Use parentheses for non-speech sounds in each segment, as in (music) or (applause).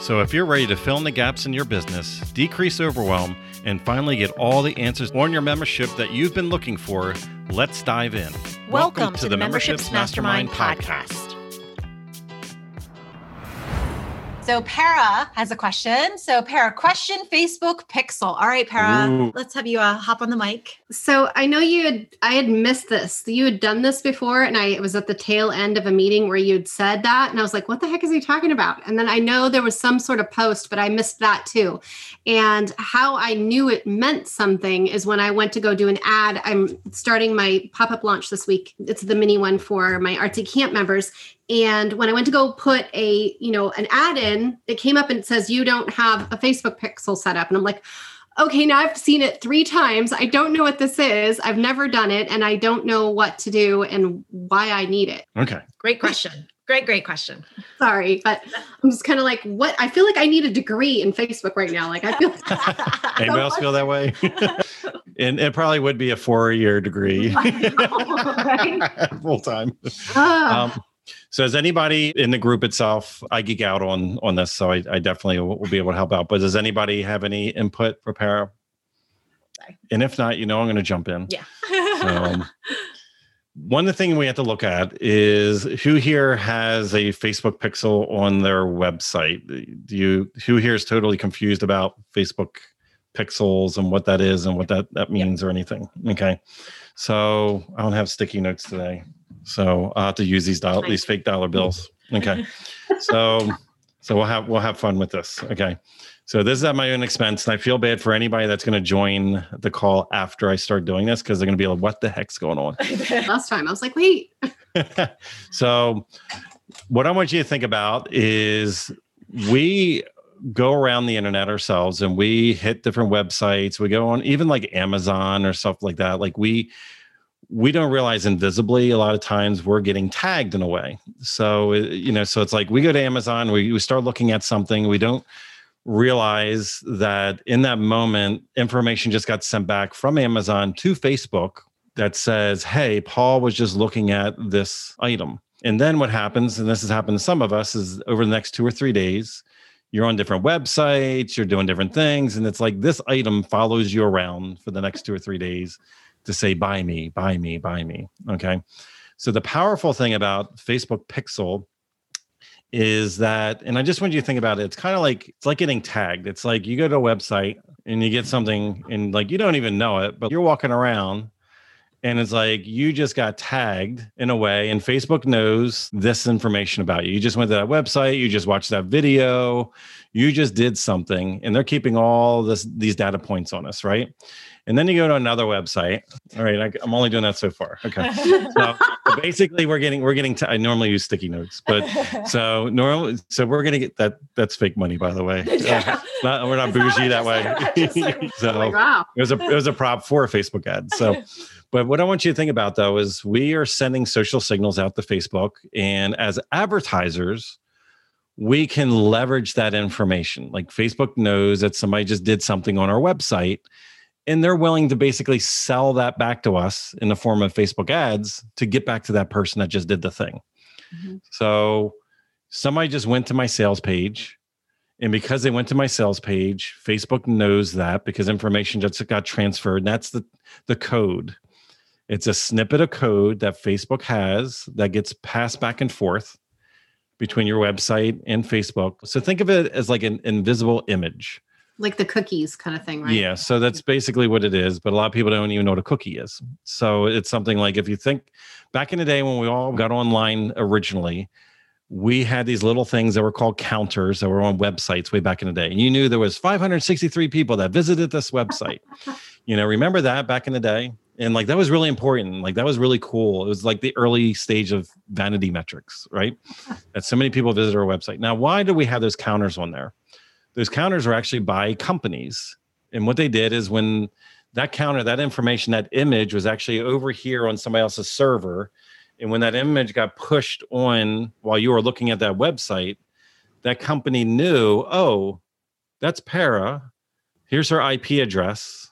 So, if you're ready to fill in the gaps in your business, decrease overwhelm, and finally get all the answers on your membership that you've been looking for, let's dive in. Welcome, Welcome to, to, the Memberships, Mastermind, Mastermind podcast. podcast. So Para has a question. So Para, question Facebook Pixel. All right, Para, Ooh. let's have you uh, hop on the mic. So I know you had I had missed this. You had done this before, and I was at the tail end of a meeting where you had said that, and I was like, "What the heck is he talking about?" And then I know there was some sort of post, but I missed that too. And how I knew it meant something is when I went to go do an ad. I'm starting my pop up launch this week. It's the mini one for my Artsy Camp members, and when i went to go put a you know an ad in it came up and it says you don't have a facebook pixel set up. And i'm like okay now i've seen it three times. I don't know what this is. I've never done it and i don't know what to do and why i need it. Okay. Great question. Great great question. Sorry but i'm just kind of like what? I feel like i need a degree in facebook right now. Like i feel (laughs) (laughs) anybody so else feel that way? (laughs) And it probably would be a four-year degree. Full time. Uh. um, so, as anybody in the group itself, I geek out on on this, so I, I definitely will, will, be able to help out. But does anybody have any input for Para? And if not, you know, I'm going to jump in. Yeah. um, (laughs) one of the things we have to look at is who here has a Facebook pixel on their website. Do you who here is totally confused about Facebook pixels and what that is and what that that means or anything? Okay, so I don't have sticky notes today. So I'll have to use these dollar, these fake dollar bills. Okay. (laughs) so so we'll have we'll have fun with this. Okay. So this is at my own expense, and I feel bad for anybody that's going to join the call after I start doing this because they're going to be like, "What the heck's going on?" (laughs) Last time I was like, "Wait." (laughs) so, what I want you to think about is we go around the internet ourselves and we hit different websites. We go on even like Amazon or stuff like that. Like we we don't realize invisibly a lot of times we're getting tagged in a way. So you know so it's like we go to amazon we, we start looking at something we don't realize that in that moment information just got sent back from amazon to facebook that says hey paul was just looking at this item. And then what happens and this has happened to some of us is over the next two or three days you're on different websites you're doing different things and it's like this item follows you around for the next two or three days to say, buy me, buy me, buy me. Okay. So the powerful thing about Facebook Pixel is that, and I just want you to think about it. It's kind of like it's like getting tagged. It's like you go to a website and you get something and like you don't even know it, but you're walking around and it's like you just got tagged in a way and facebook knows this information about you you just went to that website you just watched that video you just did something and they're keeping all this these data points on us right and then you go to another website. All right, I, am only doing that so far. Okay. (laughs) So, basically, we're getting we're getting. T- I normally use sticky notes, but (laughs) so normally, so we're gonna get that. That's fake money, by the way. (laughs) Uh, (laughs) not, we're not bougie that way. so like, wow. it was a it was a prop for a Facebook ad. So. But what I want you to think about though is we are sending social signals out to Facebook, and as advertisers, we can leverage that information. Like Facebook knows that somebody just did something on our website and they're willing to basically sell that back to us in the form of Facebook ads to get back to that person that just did the thing. Mm-hmm. So somebody just went to my sales page and because they went to my sales page, Facebook knows that because information just got transferred. And that's the, the code. It's a snippet of code that Facebook has that gets passed back and forth between your website and Facebook. So think of it as like an invisible image like the cookies kind of thing, right? Yeah. So that's basically what it is. But a lot of people don't even know what a cookie is. So it's something like if you think back in the day when we all got online originally, we had these little things that were called counters that were on websites way back in the day. And you knew there was 563 people that visited this website. you know, remember that back in the day? And like that was really important. Like that was really cool. It was like the early stage of vanity metrics, right? that so many people visit our website. Now, why do we have those counters on there? Those counters are actually by companies. And what they did is when that counter, that information, that image was actually over here on somebody else's server. And when that image got pushed on while you were looking at that website, that company knew, oh, that's Para. Here's her IP address.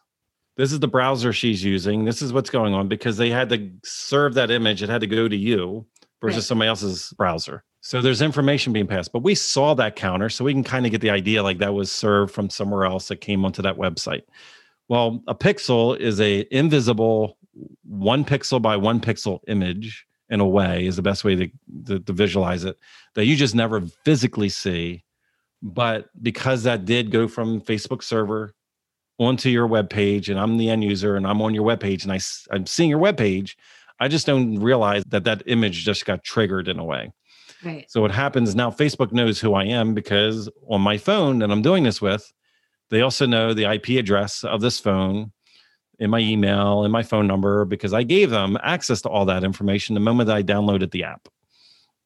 This is the browser she's using. This is what's going on because they had to serve that image. It had to go to you versus right. somebody else's browser. So there's information being passed, but we saw that counter, so we can kind of get the idea like that was served from somewhere else that came onto that website. Well, a pixel is a invisible one pixel by one pixel image in a way is the best way to, to, to visualize it that you just never physically see. But because that did go from Facebook server onto your web page and I'm the end user and I'm on your web page and I, I'm seeing your web page, I just don't realize that that image just got triggered in a way. Right. So what happens now, Facebook knows who I am because on my phone that I'm doing this with, they also know the IP address of this phone in my email and my phone number because I gave them access to all that information the moment that I downloaded the app,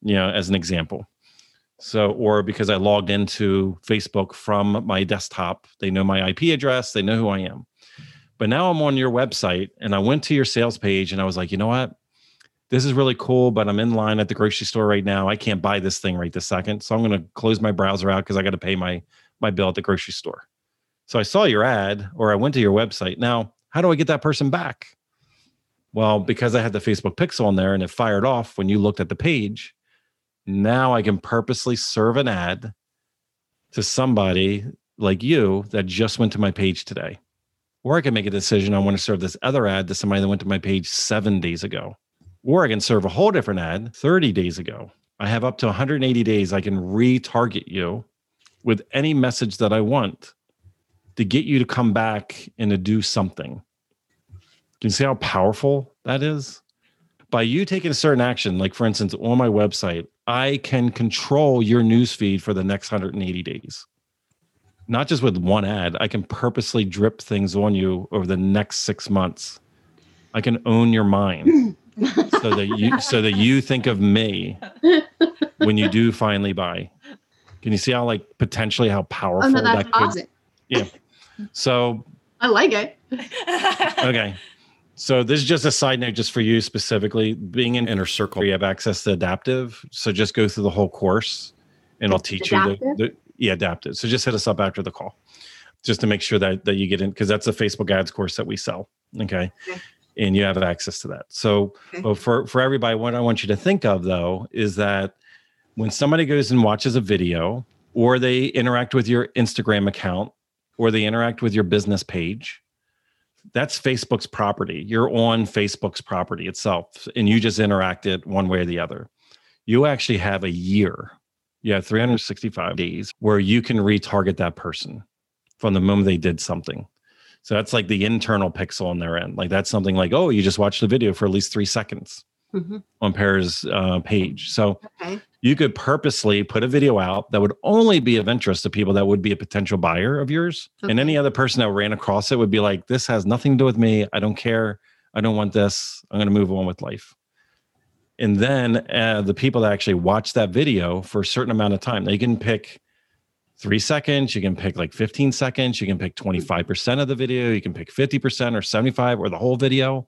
you know, as an example. So, or because I logged into Facebook from my desktop, they know my IP address, they know who I am. But now I'm on your website and I went to your sales page and I was like, you know what? This is really cool, but I'm in line at the grocery store right now. I can't buy this thing right this second. So I'm going to close my browser out because I got to pay my my bill at the grocery store. So I saw your ad or I went to your website. Now, how do I get that person back? Well, because I had the Facebook pixel on there and it fired off when you looked at the page, now I can purposely serve an ad to somebody like you that just went to my page today. Or I can make a decision I want to serve this other ad to somebody that went to my page seven days ago. Or I can serve a whole different ad 30 days ago. I have up to 180 days. I can retarget you with any message that I want to get you to come back and to do something. Can you see how powerful that is? By you taking a certain action, like for instance, on my website, I can control your newsfeed for the next 180 days. Not just with one ad, I can purposely drip things on you over the next six months. I can own your mind (clears throat) so that you so that you think of me when you do finally buy. Can you see how like potentially how powerful oh, no, that could? Awesome. Yeah. So I like it. okay. So this is just a side note, just for you specifically. Being in inner circle, you have access to adaptive. So just go through the whole course, and I'll teach adaptive? you the, the yeah adaptive. So just hit us up after the call, just to make sure that that you get in because that's a Facebook ads course that we sell. Okay. okay. And you have access to that. So mm-hmm. okay. for for everybody, what I want you to think of though is that when somebody goes and watches a video or they interact with your Instagram account or they interact with your business page, that's Facebook's property. You're on Facebook's property itself, and you just interact it one way or the other. You actually have a year, you have 365 days where you can retarget that person from the moment they did something. So that's like the internal pixel on their end. Like that's something like, oh, you just watched the video for at least three seconds mm-hmm. on Para's uh, page. So okay you could purposely put a video out that would only be of interest to people that would be a potential buyer of yours. Okay. And any other person that ran across it would be like, this has nothing to do with me. I don't care. I don't want this. I'm going to move on with life. And then uh, the people that actually watch that video for a certain amount of time, they can pick three seconds, you can pick like 15 seconds, you can pick 25% of the video, you can pick 50% or 75 or the whole video.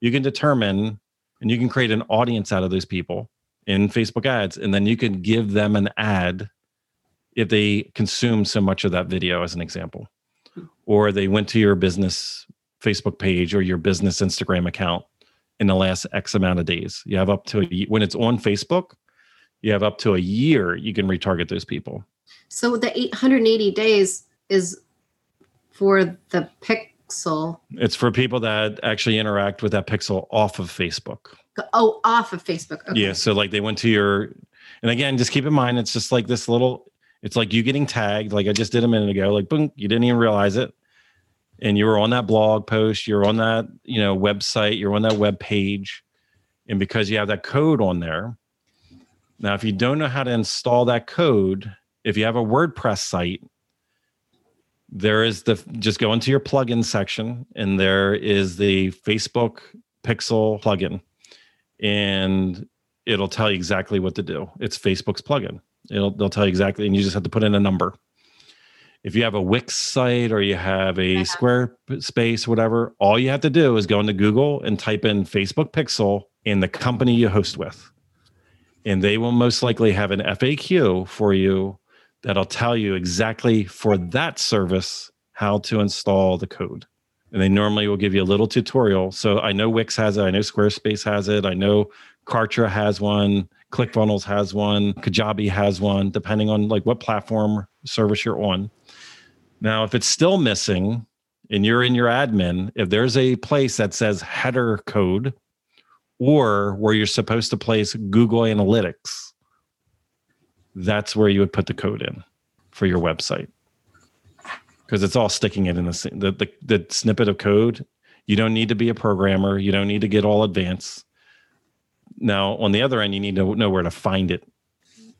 You can determine and you can create an audience out of those people in Facebook ads, and then you can give them an ad if they consume so much of that video, as an example, or they went to your business Facebook page or your business Instagram account in the last X amount of days. You have up to a, when it's on Facebook, you have up to a year you can retarget those people. So the 880 days is for the pixel. It's for people that actually interact with that pixel off of Facebook. Oh, off of Facebook. Okay. Yeah. So like they went to your, and again, just keep in mind, it's just like this little, it's like you getting tagged, like I just did a minute ago, like boom, you didn't even realize it. And you were on that blog post, you're on that, you know, website, you're on that web page. And because you have that code on there, now if you don't know how to install that code, if you have a WordPress site, there is the just go into your plugin section and there is the Facebook Pixel plugin and it'll tell you exactly what to do. It's Facebook's plugin. It'll they'll tell you exactly, and you just have to put in a number. if you have a Wix site or you have a uh-huh. Squarespace, whatever, all you have to do is go into Google and type in Facebook Pixel in the company you host with. And they will most likely have an FAQ for you that'll tell you exactly for that service how to install the code. And they normally will give you a little tutorial. So I know Wix has it, I know Squarespace has it, I know Kartra has one, ClickFunnels has one, Kajabi has one, depending on like what platform service you're on. Now, if it's still missing and you're in your admin, if there's a place that says header code or where you're supposed to place Google Analytics, that's where you would put the code in for your website because it's all sticking it in the, the, the the snippet of code. You don't need to be a programmer. You don't need to get all advanced. Now, on the other end, you need to know where to find it,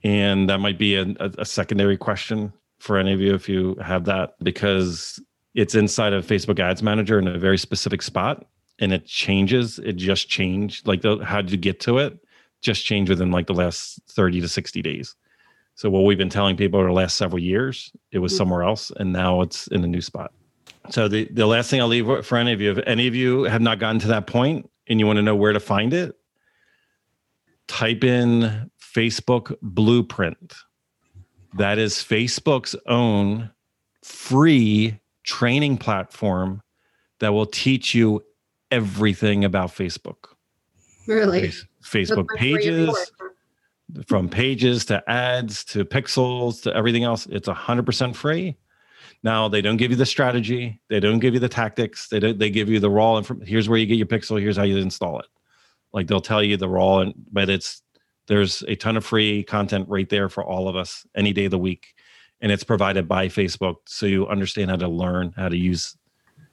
and that might be a, a, secondary question for any of you if you have that because it's inside of Facebook Ads Manager in a very specific spot and it changes. It just changed. Like the, how did you get to it? Just changed within like the last 30 to 60 days. So what we've been telling people over the last several years, it was mm-hmm. somewhere else and now it's in a new spot. So the, the last thing I'll leave for any of you, if any of you have not gotten to that point and you want to know where to find it, type in Facebook Blueprint that is Facebook's own free training platform that will teach you everything about Facebook. Really? Facebook pages, from pages to ads to pixels to everything else. It's 100% free. Now they don't give you the strategy, they don't give you the tactics. They don't, they give you the raw information. Here's where you get your pixel. Here's how you install it. Like they'll tell you the raw, and but it's there's a ton of free content right there for all of us any day of the week. And it's provided by Facebook. So you understand how to learn how to use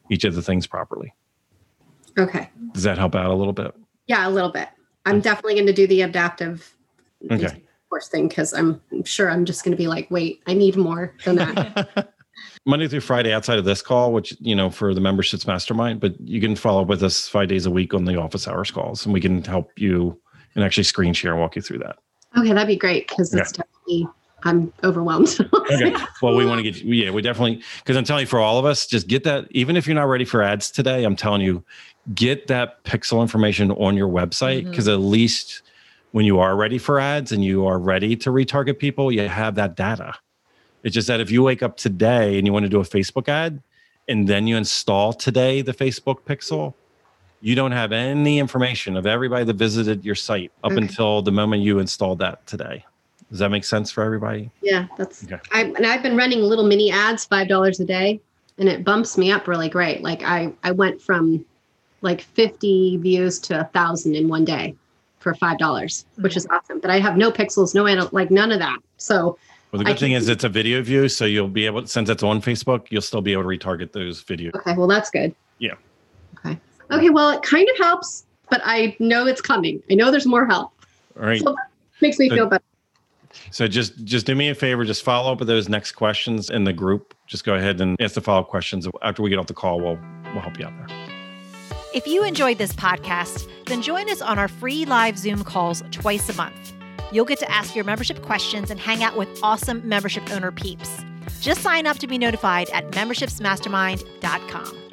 each of the things properly. Okay. Does that help out a little bit? Yeah, a little bit. I'm definitely going to do the adaptive okay. course thing because I'm sure I'm just going to be like, wait, I need more than that. (laughs) Monday through Friday outside of this call, which, you know, for the memberships mastermind, but you can follow up with us five days a week on the office hours calls and we can help you and actually screen share and walk you through that. Okay, that'd be great because it's definitely I'm overwhelmed. okay. (laughs) Well, we want to get you, yeah, we definitely because I'm telling you for all of us, just get that. Even if you're not ready for ads today, I'm telling you, get that pixel information on your website because mm-hmm. at least when you are ready for ads and you are ready to retarget people, you have that data. It's just that if you wake up today and you want to do a Facebook ad and then you install today the Facebook pixel, you don't have any information of everybody that visited your site up okay. until the moment you installed that today. Does that make sense for everybody? Yeah, that's. Okay. I, and I've been running little mini ads, five dollars a day, and it bumps me up really great. Like I, I went from like fifty views to a thousand in one day for five dollars, mm-hmm. which is awesome. But I have no pixels, no like none of that. So. Well, the good thing is it's a video view, so you'll be able, since it's on Facebook, you'll still be able to retarget those videos. Okay, well that's good. Yeah. Okay okay, well, it kind of helps, but I know it's coming. I know there's more help. All right. So makes me so, feel better. So just just do me a favor, just follow up with those next questions in the group. Just go ahead and ask the follow-up questions. After we get off the call, we'll we'll help you out there. If you enjoyed this podcast, then join us on our free live Zoom calls twice a month. You'll get to ask your membership questions and hang out with awesome membership owner peeps. Just sign up to be notified at membershipsmastermind.com.